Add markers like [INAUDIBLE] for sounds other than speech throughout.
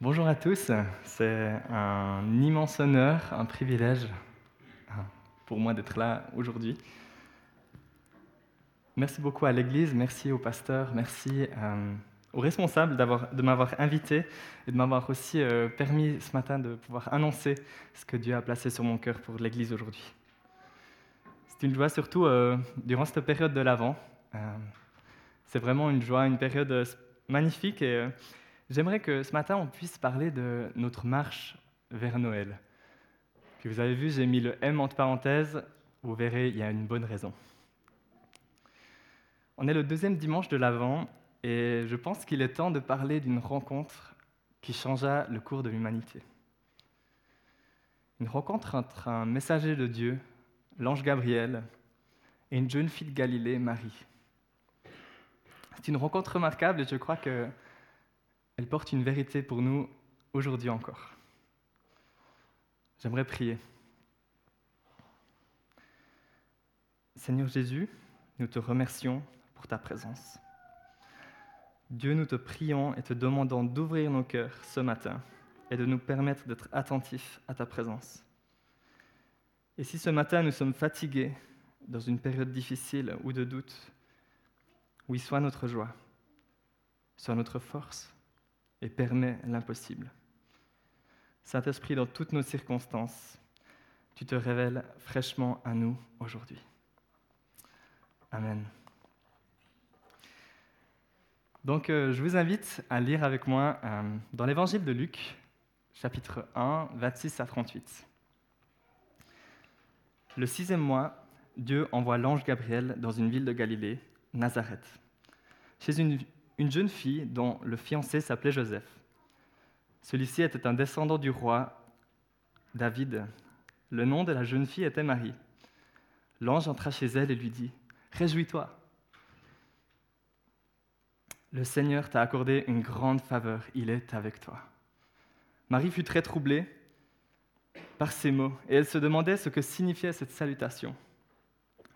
Bonjour à tous, c'est un immense honneur, un privilège hein, pour moi d'être là aujourd'hui. Merci beaucoup à l'Église, merci au pasteur, merci euh, aux responsables de m'avoir invité et de m'avoir aussi euh, permis ce matin de pouvoir annoncer ce que Dieu a placé sur mon cœur pour l'Église aujourd'hui. C'est une joie surtout euh, durant cette période de l'Avent. c'est vraiment une joie, une période magnifique et J'aimerais que ce matin, on puisse parler de notre marche vers Noël. Puis vous avez vu, j'ai mis le M entre parenthèses. Vous verrez, il y a une bonne raison. On est le deuxième dimanche de l'Avent et je pense qu'il est temps de parler d'une rencontre qui changea le cours de l'humanité. Une rencontre entre un messager de Dieu, l'ange Gabriel, et une jeune fille de Galilée, Marie. C'est une rencontre remarquable et je crois que elle porte une vérité pour nous aujourd'hui encore. J'aimerais prier. Seigneur Jésus, nous te remercions pour ta présence. Dieu, nous te prions et te demandons d'ouvrir nos cœurs ce matin et de nous permettre d'être attentifs à ta présence. Et si ce matin nous sommes fatigués dans une période difficile ou de doute, oui, sois notre joie, sois notre force, et permet l'impossible. Saint-Esprit, dans toutes nos circonstances, tu te révèles fraîchement à nous aujourd'hui. Amen. Donc, euh, je vous invite à lire avec moi euh, dans l'évangile de Luc, chapitre 1, 26 à 38. Le sixième mois, Dieu envoie l'ange Gabriel dans une ville de Galilée, Nazareth, chez une une jeune fille dont le fiancé s'appelait Joseph. Celui-ci était un descendant du roi David. Le nom de la jeune fille était Marie. L'ange entra chez elle et lui dit, Réjouis-toi. Le Seigneur t'a accordé une grande faveur, il est avec toi. Marie fut très troublée par ces mots, et elle se demandait ce que signifiait cette salutation.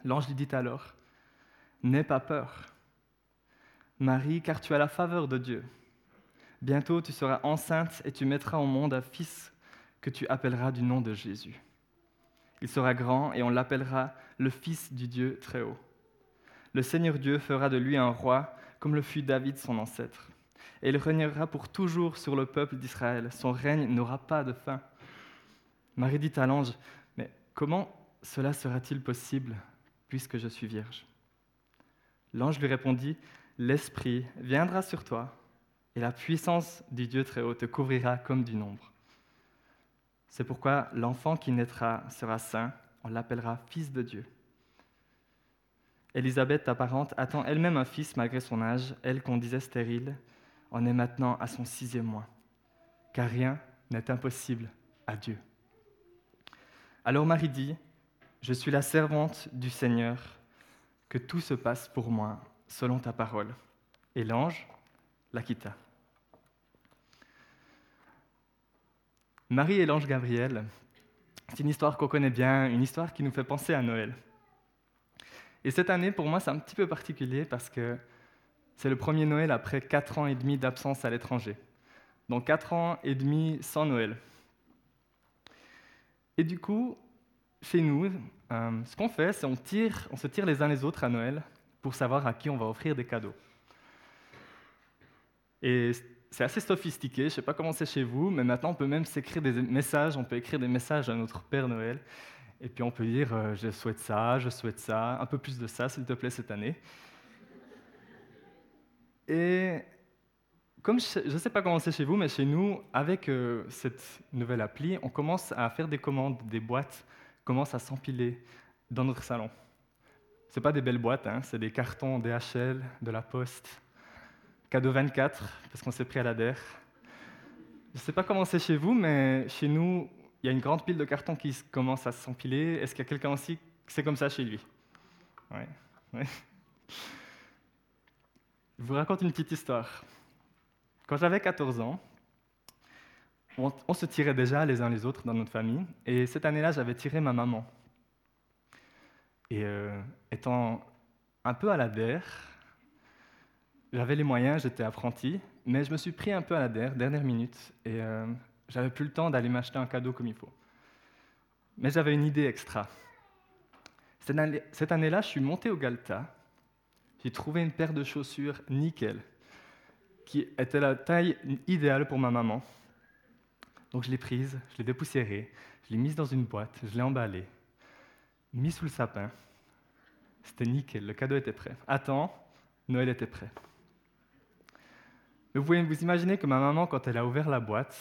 L'ange lui dit alors, N'aie pas peur Marie, car tu as la faveur de Dieu. Bientôt tu seras enceinte et tu mettras au monde un fils que tu appelleras du nom de Jésus. Il sera grand et on l'appellera le Fils du Dieu très haut. Le Seigneur Dieu fera de lui un roi comme le fut David son ancêtre. Et il régnera pour toujours sur le peuple d'Israël. Son règne n'aura pas de fin. Marie dit à l'ange, mais comment cela sera-t-il possible puisque je suis vierge? L'ange lui répondit, l'Esprit viendra sur toi et la puissance du Dieu très haut te couvrira comme du nombre. C'est pourquoi l'enfant qui naîtra sera saint, on l'appellera fils de Dieu. Élisabeth, ta parente, attend elle-même un fils malgré son âge, elle qu'on disait stérile, en est maintenant à son sixième mois, car rien n'est impossible à Dieu. Alors Marie dit, Je suis la servante du Seigneur, que tout se passe pour moi selon ta parole. Et l'ange la quitta. Marie et l'ange Gabriel, c'est une histoire qu'on connaît bien, une histoire qui nous fait penser à Noël. Et cette année, pour moi, c'est un petit peu particulier parce que c'est le premier Noël après quatre ans et demi d'absence à l'étranger. Donc quatre ans et demi sans Noël. Et du coup, chez nous, euh, ce qu'on fait, c'est on se tire les uns les autres à Noël pour savoir à qui on va offrir des cadeaux. Et c'est assez sophistiqué, je ne sais pas comment c'est chez vous, mais maintenant on peut même s'écrire des messages, on peut écrire des messages à notre Père Noël, et puis on peut dire euh, je souhaite ça, je souhaite ça, un peu plus de ça s'il te plaît cette année. Et comme je ne sais pas comment c'est chez vous, mais chez nous, avec euh, cette nouvelle appli, on commence à faire des commandes, des boîtes commencent à s'empiler dans notre salon. Ce pas des belles boîtes, hein, c'est des cartons DHL, de la Poste, cadeau 24, parce qu'on s'est pris à la DER. Je ne sais pas comment c'est chez vous, mais chez nous, il y a une grande pile de cartons qui commence à s'empiler. Est-ce qu'il y a quelqu'un aussi que c'est comme ça chez lui? Je vous raconte une petite histoire. Quand j'avais 14 ans, on, se tirait déjà les uns les autres dans notre famille, et cette année-là, j'avais tiré ma maman. Et euh, étant un peu à la DER, j'avais les moyens, j'étais apprenti, mais je me suis pris un peu à la dernière minute et euh, j'avais plus le temps d'aller m'acheter un cadeau comme il faut. Mais j'avais une idée extra. Cette année-là, je suis monté au Galta, j'ai trouvé une paire de chaussures nickel, qui était la taille idéale pour ma maman. Donc je l'ai prise, je l'ai dépoussiérée, je l'ai mise dans une boîte, je l'ai emballée, mise sous le sapin. C'était nickel, le cadeau était prêt. Attends, Noël était prêt. Vous pouvez vous imaginer que ma maman, quand elle a ouvert la boîte,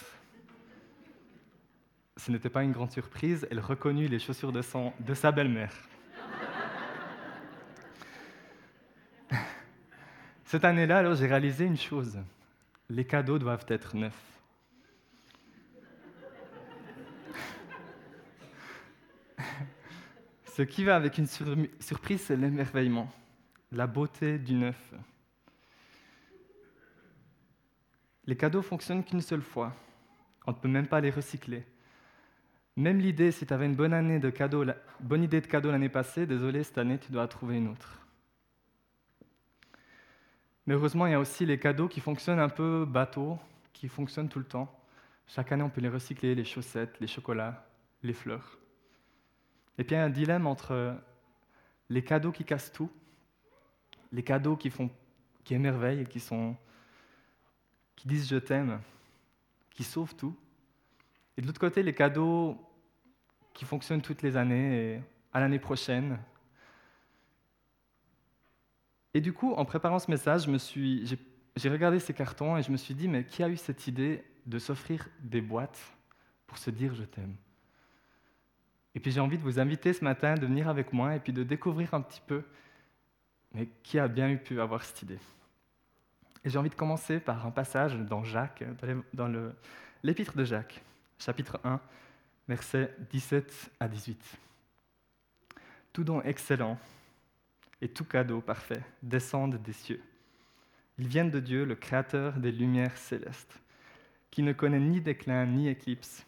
ce n'était pas une grande surprise, elle reconnut les chaussures de, son, de sa belle-mère. [LAUGHS] Cette année-là, alors, j'ai réalisé une chose. Les cadeaux doivent être neufs. Ce qui va avec une surprise, c'est l'émerveillement, la beauté du neuf. Les cadeaux fonctionnent qu'une seule fois. On ne peut même pas les recycler. Même l'idée, si tu avais une bonne, idée de cadeau l'année passée, désolé, cette année, tu dois trouver une autre. Mais heureusement, il y a aussi les cadeaux qui fonctionnent un peu bateau, qui fonctionnent tout le temps. Chaque année, on peut les recycler, les chaussettes, les chocolats, les fleurs. Et puis il y a un dilemme entre les cadeaux qui cassent tout, les cadeaux qui, font, qui émerveillent qui, qui disent je t'aime, qui sauvent tout, et de l'autre côté, les cadeaux qui fonctionnent toutes les années et à l'année prochaine. Et du coup, en préparant ce message, j'ai regardé ces cartons et je me suis dit, mais qui a eu cette idée de s'offrir des boîtes pour se dire je t'aime? Et puis j'ai envie de vous inviter ce matin de venir avec moi et puis de découvrir un petit peu, mais qui a bien pu avoir cette idée Et j'ai envie de commencer par un passage dans Jacques, dans l'épître de Jacques, chapitre 1, versets 17 à 18. Tout don excellent et tout cadeau parfait descendent des cieux. Ils viennent de Dieu, le Créateur des lumières célestes, qui ne connaît ni déclin ni éclipse.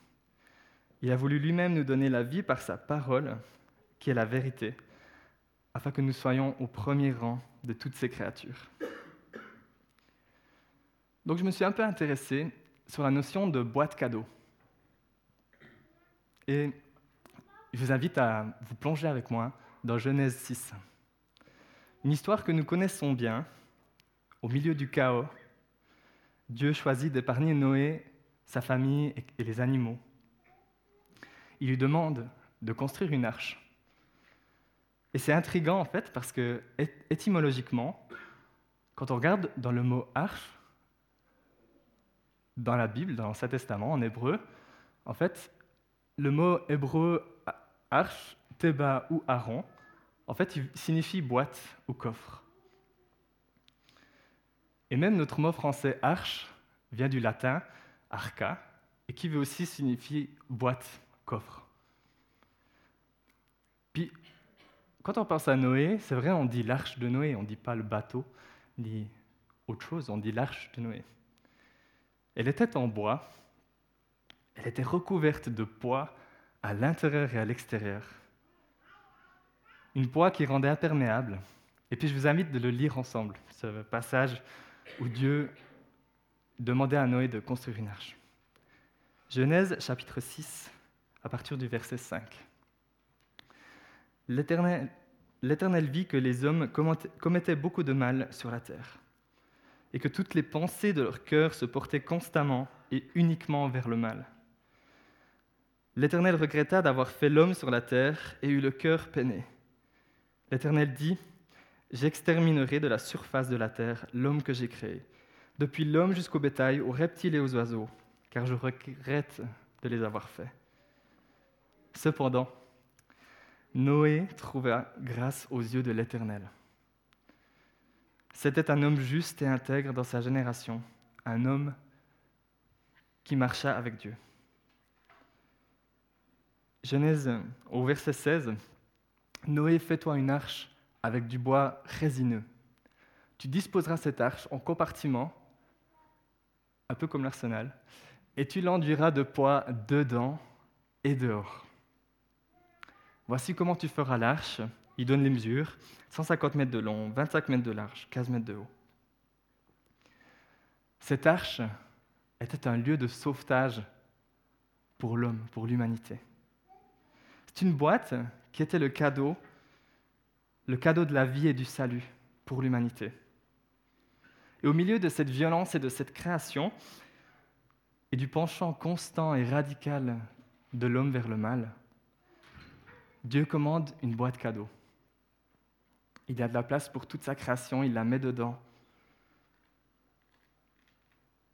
Il a voulu lui-même nous donner la vie par sa parole, qui est la vérité, afin que nous soyons au premier rang de toutes ces créatures. Donc je me suis un peu intéressé sur la notion de boîte cadeau. Et je vous invite à vous plonger avec moi dans Genèse 6. Une histoire que nous connaissons bien. Au milieu du chaos, Dieu choisit d'épargner Noé, sa famille et les animaux. Il lui demande de construire une arche. Et c'est intriguant en fait parce que étymologiquement, quand on regarde dans le mot arche, dans la Bible, dans l'Ancien Testament, en hébreu, en fait, le mot hébreu arche, teba ou aron, en fait, signifie boîte ou coffre. Et même notre mot français arche vient du latin arca, et qui veut aussi signifier boîte, coffre. Puis, quand on pense à Noé, c'est vrai, on dit l'arche de Noé, on ne dit pas le bateau, ni autre chose, on dit l'arche de Noé. Elle était en bois, elle était recouverte de poids à l'intérieur et à l'extérieur. Une poids qui rendait imperméable. Et puis je vous invite de le lire ensemble, ce passage où Dieu demandait à Noé de construire une arche. Genèse chapitre 6, à partir du verset 5. L'Éternel vit que les hommes commettaient beaucoup de mal sur la terre, et que toutes les pensées de leur cœur se portaient constamment et uniquement vers le mal. L'Éternel regretta d'avoir fait l'homme sur la terre et eut le cœur peiné. L'Éternel dit, J'exterminerai de la surface de la terre l'homme que j'ai créé, depuis l'homme jusqu'au bétail, aux reptiles et aux oiseaux, car je regrette de les avoir faits. Cependant, Noé trouva grâce aux yeux de l'Éternel. C'était un homme juste et intègre dans sa génération, un homme qui marcha avec Dieu. Genèse au verset 16, Noé, fais-toi une arche avec du bois résineux. Tu disposeras cette arche en compartiments, un peu comme l'arsenal, et tu l'enduiras de poids dedans et dehors. Voici comment tu feras l'arche. Il donne les mesures 150 mètres de long, 25 mètres de large, 15 mètres de haut. Cette arche était un lieu de sauvetage pour l'homme, pour l'humanité. C'est une boîte qui était le cadeau, le cadeau de la vie et du salut pour l'humanité. Et au milieu de cette violence et de cette création, et du penchant constant et radical de l'homme vers le mal, Dieu commande une boîte cadeau. Il a de la place pour toute sa création, il la met dedans.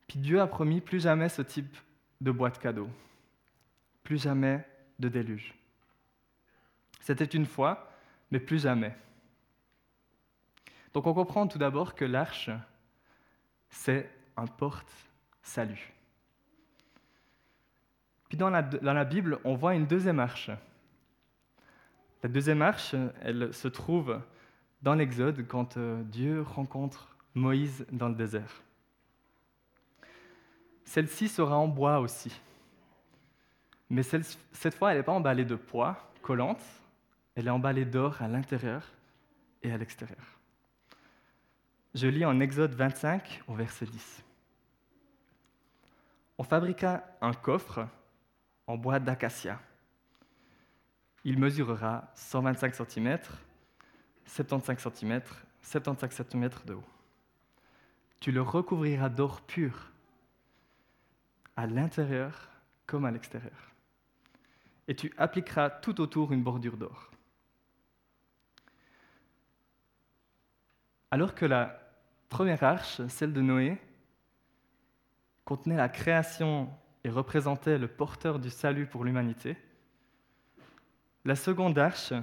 Puis Dieu a promis plus jamais ce type de boîte cadeau, plus jamais de déluge. C'était une fois, mais plus jamais. Donc on comprend tout d'abord que l'arche, c'est un porte-salut. Puis dans la, dans la, Bible, on voit une deuxième arche. La deuxième arche, elle se trouve dans l'Exode quand euh, Dieu rencontre Moïse dans le désert. Celle-ci sera en bois aussi. Mais cette fois, elle n'est pas emballée de poids collante, elle est emballée d'or à l'intérieur et à l'extérieur. Je lis en Exode 25 au verset 10. On fabriqua un coffre en bois d'acacia. Il mesurera 125 cm, 75 cm, 75 cm de haut. Tu le recouvriras d'or pur, à l'intérieur comme à l'extérieur. Et tu appliqueras tout autour une bordure d'or. Alors que la première arche, celle de Noé, contenait la création et représentait le porteur du salut pour l'humanité, la seconde arche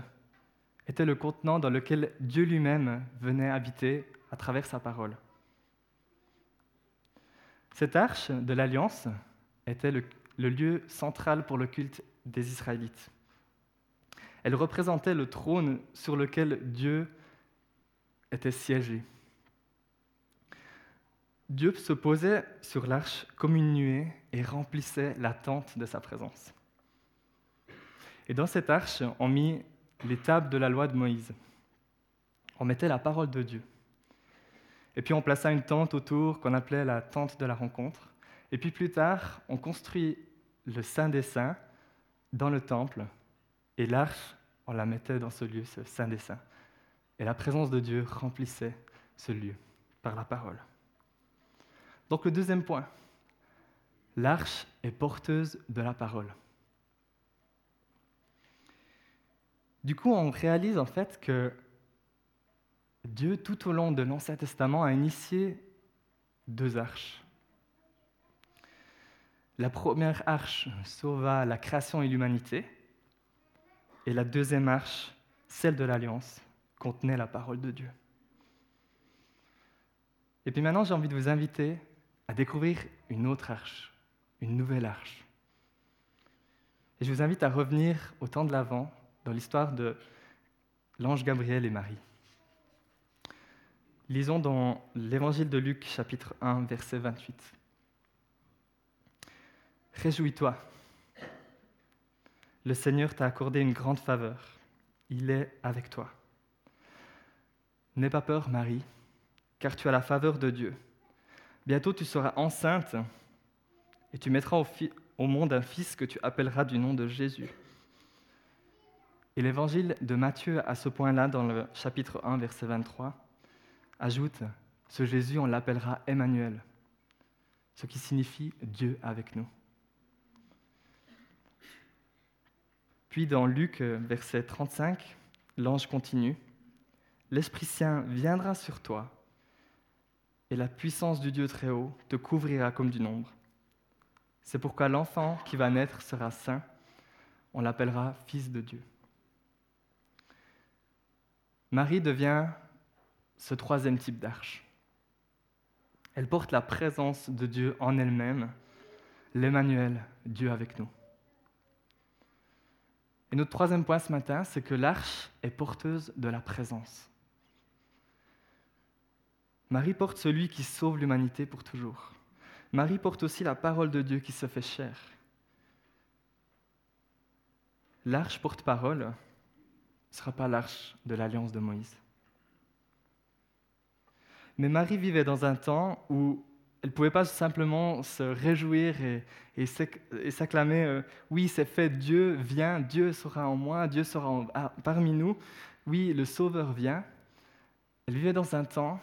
était le contenant dans lequel Dieu lui-même venait habiter à travers sa parole. Cette arche de l'Alliance était le, lieu central pour le culte des Israélites. Elle représentait le trône sur lequel Dieu était siégé. Dieu se posait sur l'arche comme une nuée et remplissait la tente de sa présence. Et dans cette arche, on mit les tables de la loi de Moïse. On mettait la parole de Dieu. Et puis on plaça une tente autour qu'on appelait la tente de la rencontre. Et puis plus tard, on construit le Saint des Saints dans le temple. Et l'arche, on la mettait dans ce lieu, ce Saint des Saints. Et la présence de Dieu remplissait ce lieu par la parole. Donc le deuxième point, l'arche est porteuse de la parole. Du coup, on réalise en fait que Dieu, tout au long de l'Ancien Testament, a initié deux arches. La première arche sauva la création et l'humanité, et la deuxième arche, celle de l'Alliance, contenait la parole de Dieu. Et puis maintenant, j'ai envie de vous inviter à découvrir une autre arche, une nouvelle arche. Et je vous invite à revenir au temps de l'Avent, dans l'histoire de l'ange Gabriel et Marie. Lisons dans l'évangile de Luc, chapitre 1, verset 28. Réjouis-toi, le Seigneur t'a accordé une grande faveur, il est avec toi. N'aie pas peur, Marie, car tu as la faveur de Dieu. Bientôt tu seras enceinte et tu mettras au, au monde un fils que tu appelleras du nom de Jésus. Et l'évangile de Matthieu, à ce point-là, dans le chapitre 1, verset 23, ajoute, ce Jésus, on l'appellera Emmanuel, ce qui signifie Dieu avec nous. Puis dans Luc, verset 35, l'ange continue, L'Esprit Saint viendra sur toi, et la puissance du Dieu très haut te couvrira comme du nombre. C'est pourquoi l'enfant qui va naître sera saint, on l'appellera Fils de Dieu. Marie devient ce troisième type d'arche. Elle porte la présence de Dieu en elle-même, l'Emmanuel, Dieu avec nous. Et notre troisième point ce matin, c'est que l'arche est porteuse de la présence. Marie porte celui qui sauve l'humanité pour toujours. Marie porte aussi la parole de Dieu qui se fait chair. L'arche porte-parole, ne sera pas l'arche de l'alliance de Moïse. Mais Marie vivait dans un temps où elle ne pouvait pas simplement se réjouir et, s'acclamer euh, Oui, c'est fait, Dieu vient, Dieu sera en moi, Dieu sera ah, parmi nous. Oui, le Sauveur vient. Elle vivait dans un temps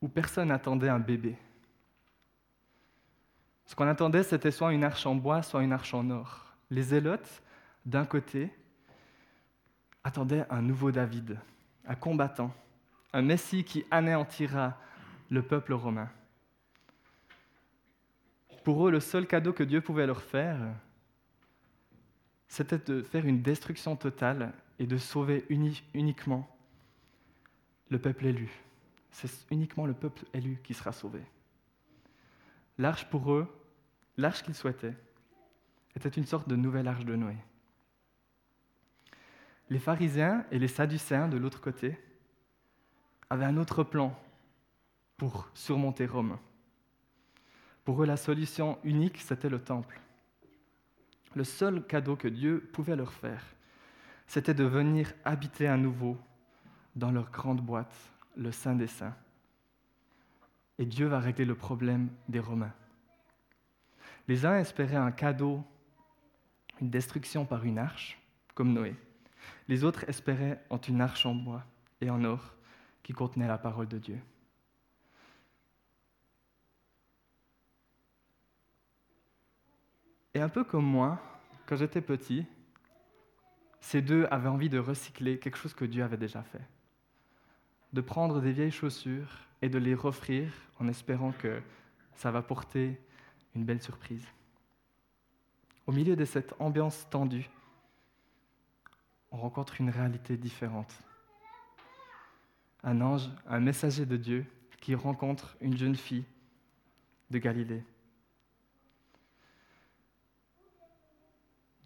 où personne n'attendait un bébé. Ce qu'on attendait, c'était soit une arche en bois, soit une arche en or. Les zélotes, d'un côté, attendaient un nouveau David, un combattant, un Messie qui anéantira le peuple romain. Pour eux, le seul cadeau que Dieu pouvait leur faire, c'était de faire une destruction totale et de sauver uniquement le peuple élu. C'est uniquement le peuple élu qui sera sauvé. L'arche pour eux, l'arche qu'ils souhaitaient, était une sorte de nouvelle arche de Noé. Les pharisiens et les sadducéens de l'autre côté avaient un autre plan pour surmonter Rome. Pour eux, la solution unique, c'était le temple. Le seul cadeau que Dieu pouvait leur faire, c'était de venir habiter à nouveau dans leur grande boîte, le Saint des Saints. Et Dieu va régler le problème des Romains. Les uns espéraient un cadeau, une destruction par une arche, comme Noé. Les autres espéraient en une arche en bois et en or qui contenait la parole de Dieu. Et un peu comme moi, quand j'étais petit, ces deux avaient envie de recycler quelque chose que Dieu avait déjà fait. De prendre des vieilles chaussures et de les offrir en espérant que ça va porter une belle surprise. Au milieu de cette ambiance tendue, on rencontre une réalité différente. Un ange, un messager de Dieu qui rencontre une jeune fille de Galilée.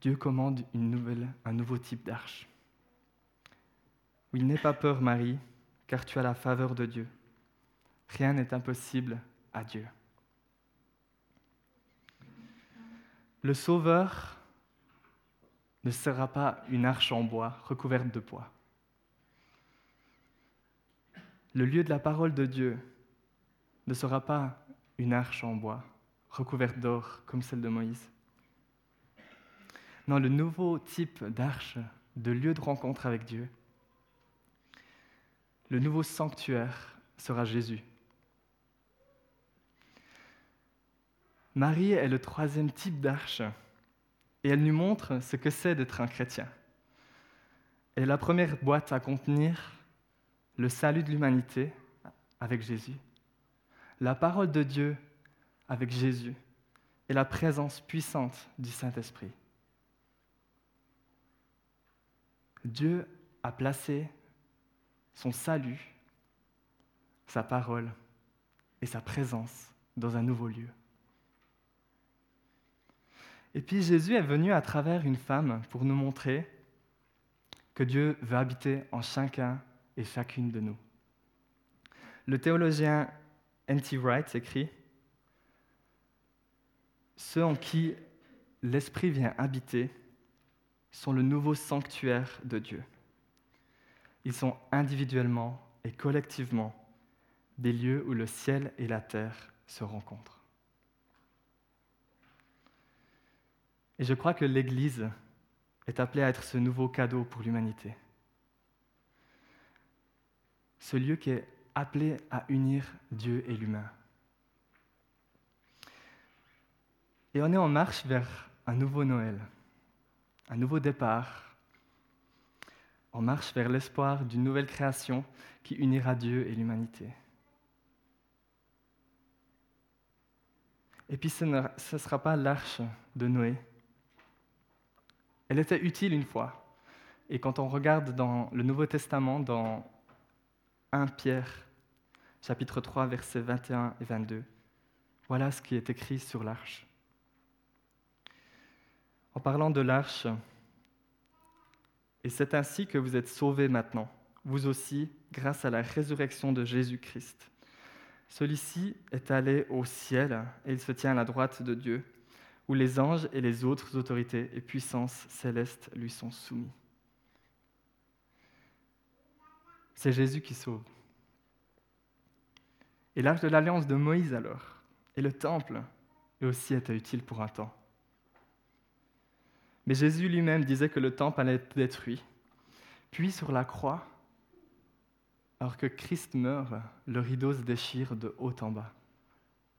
Dieu commande un nouveau type d'arche. Il n'est pas peur, Marie, car tu as la faveur de Dieu. Rien n'est impossible à Dieu. Le Sauveur ne sera pas une arche en bois recouverte de poids. Le lieu de la parole de Dieu ne sera pas une arche en bois recouverte d'or comme celle de Moïse. Non, le nouveau type d'arche, de lieu de rencontre avec Dieu, le nouveau sanctuaire sera Jésus. Marie est le troisième type d'arche et elle nous montre ce que c'est d'être un chrétien. Elle est la première boîte à contenir le salut de l'humanité avec Jésus, la parole de Dieu avec Jésus et la présence puissante du Saint-Esprit. Dieu a placé son salut, sa parole et sa présence dans un nouveau lieu. Et puis Jésus est venu à travers une femme pour nous montrer que Dieu veut habiter en chacun et chacune de nous. Le théologien N.T. Wright écrit Ceux en qui l'Esprit vient habiter sont le nouveau sanctuaire de Dieu. Ils sont individuellement et collectivement des lieux où le ciel et la terre se rencontrent. Et je crois que l'Église est appelée à être ce nouveau cadeau pour l'humanité. Ce lieu qui est appelé à unir Dieu et l'humain. Et on est en marche vers un nouveau Noël un nouveau départ, en marche vers l'espoir d'une nouvelle création qui unira Dieu et l'humanité. Et puis ce ne sera pas l'arche de Noé. Elle était utile une fois. Et quand on regarde dans le Nouveau Testament, dans 1 Pierre, chapitre 3, versets 21 et 22, voilà ce qui est écrit sur l'arche. En parlant de l'arche, et c'est ainsi que vous êtes sauvés maintenant, vous aussi, grâce à la résurrection de Jésus-Christ. Celui-ci est allé au ciel et il se tient à la droite de Dieu, où les anges et les autres autorités et puissances célestes lui sont soumis. C'est Jésus qui sauve. Et l'âge de l'alliance de Moïse alors, et le temple, eux aussi étaient utiles pour un temps. Mais Jésus lui-même disait que le temple allait être détruit. Puis sur la croix, alors que Christ meurt, le rideau se déchire de haut en bas,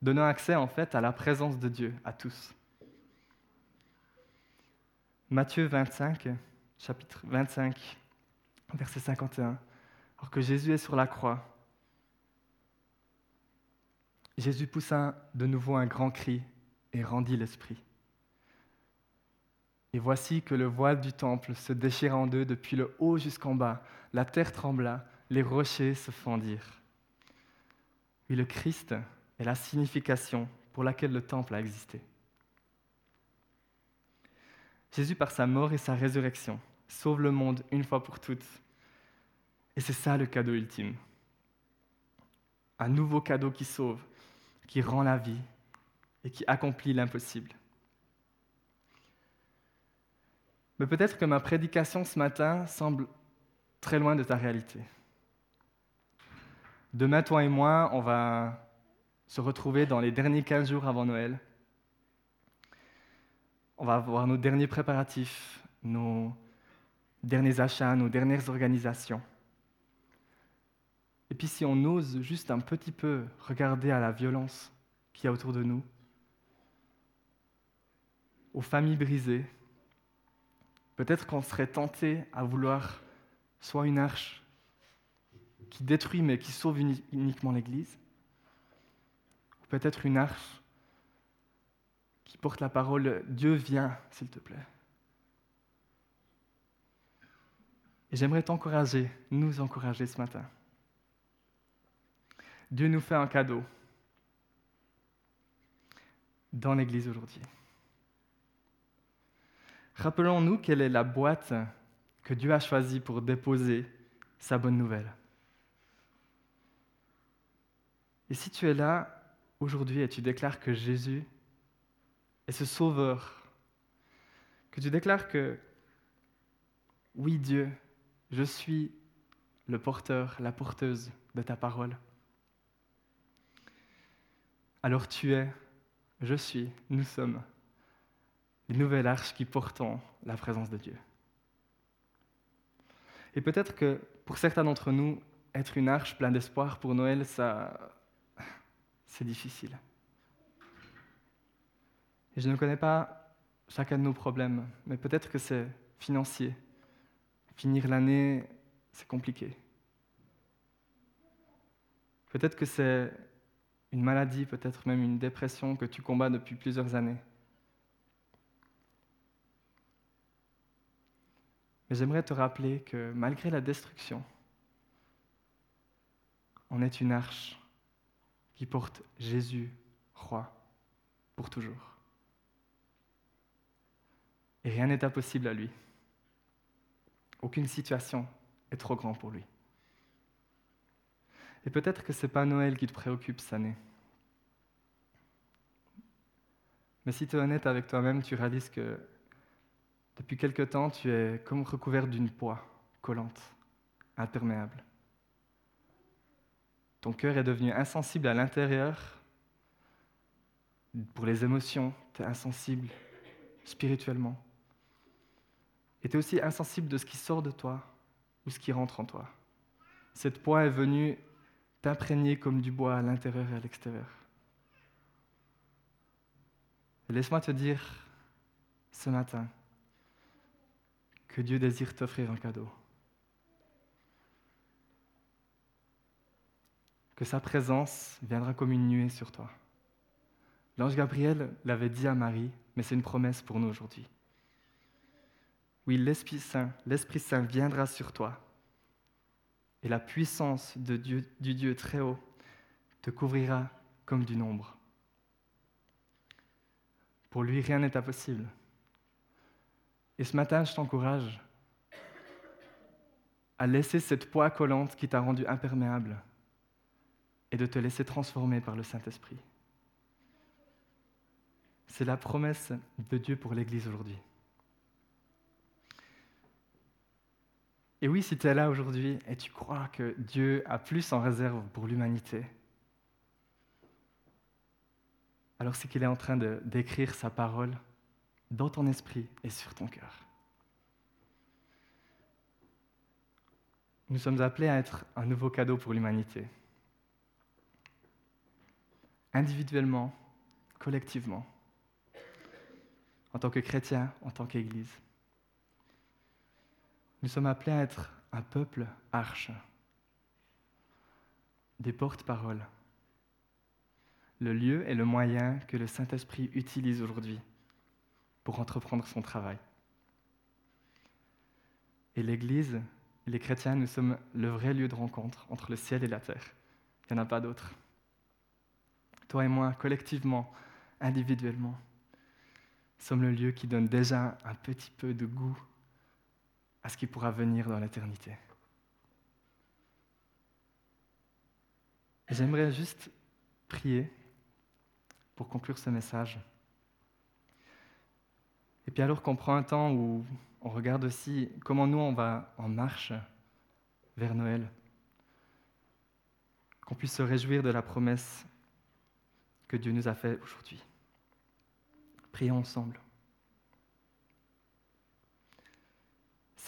donnant accès en fait à la présence de Dieu à tous. Matthieu 25, chapitre 25, verset 51, alors que Jésus est sur la croix, Jésus poussa de nouveau un grand cri et rendit l'esprit. Et voici que le voile du temple se déchira en deux depuis le haut jusqu'en bas. La terre trembla, les rochers se fendirent. Oui, le Christ est la signification pour laquelle le temple a existé. Jésus, par sa mort et sa résurrection, sauve le monde une fois pour toutes. Et c'est ça le cadeau ultime. Un nouveau cadeau qui sauve, qui rend la vie et qui accomplit l'impossible. Mais peut-être que ma prédication ce matin semble très loin de ta réalité. Demain, toi et moi, on va se retrouver dans les derniers 15 jours avant Noël. On va avoir nos derniers préparatifs, nos derniers achats, nos dernières organisations. Et puis si on ose juste un petit peu regarder à la violence qu'il y a autour de nous, aux familles brisées, peut-être qu'on serait tenté à vouloir soit une arche qui détruit mais qui sauve uniquement l'Église, ou peut-être une arche qui porte la parole Dieu vient, s'il te plaît. Et j'aimerais t'encourager, nous encourager ce matin. Dieu nous fait un cadeau dans l'Église aujourd'hui. Rappelons-nous quelle est la boîte que Dieu a choisie pour déposer sa bonne nouvelle. Et si tu es là aujourd'hui et tu déclares que Jésus est ce sauveur, que tu déclares que oui Dieu, je suis le porteur, la porteuse de ta parole, alors tu es, je suis, nous sommes les nouvelles arches qui portons la présence de Dieu. Et peut-être que pour certains d'entre nous, être une arche pleine d'espoir pour Noël, ça, c'est difficile. Je ne connais pas chacun de nos problèmes, mais peut-être que c'est financier. Finir l'année, c'est compliqué. Peut-être que c'est une maladie, peut-être même une dépression que tu combats depuis plusieurs années. Mais j'aimerais te rappeler que malgré la destruction, on est une arche qui porte Jésus, roi, pour toujours. Et rien n'est impossible à lui. Aucune situation est trop grande pour lui. Et peut-être que ce n'est pas Noël qui te préoccupe cette année. Mais si tu es honnête avec toi-même, tu réalises que depuis quelque temps, tu es comme recouvert d'une poix collante, imperméable. Ton cœur est devenu insensible à l'intérieur. Pour les émotions, tu es insensible spirituellement. Et tu es aussi insensible de ce qui sort de toi ou ce qui rentre en toi. Cette poids est venue t'imprégner comme du bois à l'intérieur et à l'extérieur. Laisse-moi te dire ce matin que Dieu désire t'offrir un cadeau. que sa présence viendra comme une nuée sur toi. L'ange Gabriel l'avait dit à Marie, mais c'est une promesse pour nous aujourd'hui. Oui, l'Esprit Saint, l'Esprit viendra sur toi, et la puissance du Dieu très haut te couvrira comme du nombre. Pour lui, rien n'est impossible. Et ce matin, je t'encourage à laisser cette poids collante qui t'a rendu imperméable et de te laisser transformer par le Saint-Esprit. C'est la promesse de Dieu pour l'Église aujourd'hui. Et oui, si tu es là aujourd'hui et tu crois que Dieu a plus en réserve pour l'humanité, alors c'est qu'il est en train d'écrire sa parole dans ton esprit et sur ton cœur. Nous sommes appelés à être un nouveau cadeau pour l'humanité. Individuellement, collectivement, en tant que chrétiens, en tant qu'Église. Nous sommes appelés à être un peuple arche, des porte-paroles, le lieu et le moyen que le Saint-Esprit utilise aujourd'hui pour entreprendre son travail. Et l'Église, les chrétiens, nous sommes le vrai lieu de rencontre entre le ciel et la terre. Il n'y en a pas d'autre. Toi et moi, collectivement, individuellement, sommes le lieu qui donne déjà un petit peu de goût à ce qui pourra venir dans l'éternité. J'aimerais juste prier pour conclure ce message. Et puis alors qu'on prend un temps où on regarde aussi comment nous on va en marche vers Noël, qu'on puisse se réjouir de la promesse que Dieu nous a faite aujourd'hui. Prions ensemble.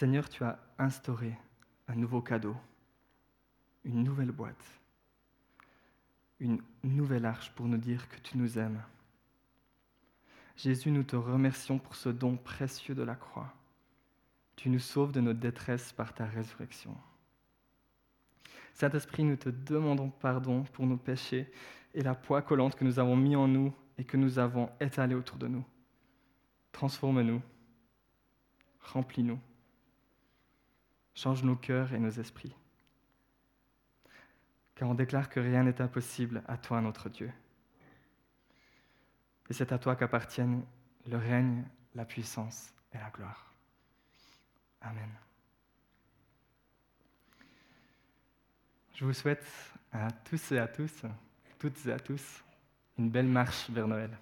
Seigneur, tu as instauré un nouveau cadeau, une nouvelle boîte, une nouvelle arche pour nous dire que tu nous aimes. Jésus, nous te remercions pour ce don précieux de la croix. Tu nous sauves de notre détresse par ta résurrection. Saint-Esprit, nous te demandons pardon pour nos péchés et la poids collante que nous avons mis en nous et que nous avons étalé autour de nous. Transforme-nous, remplis-nous, change nos cœurs et nos esprits. Car on déclare que rien n'est impossible à toi, notre Dieu. Et c'est à toi qu'appartiennent le règne, la puissance et la gloire. Amen. Je vous souhaite à tous et à tous, toutes et à tous, une belle marche vers Noël.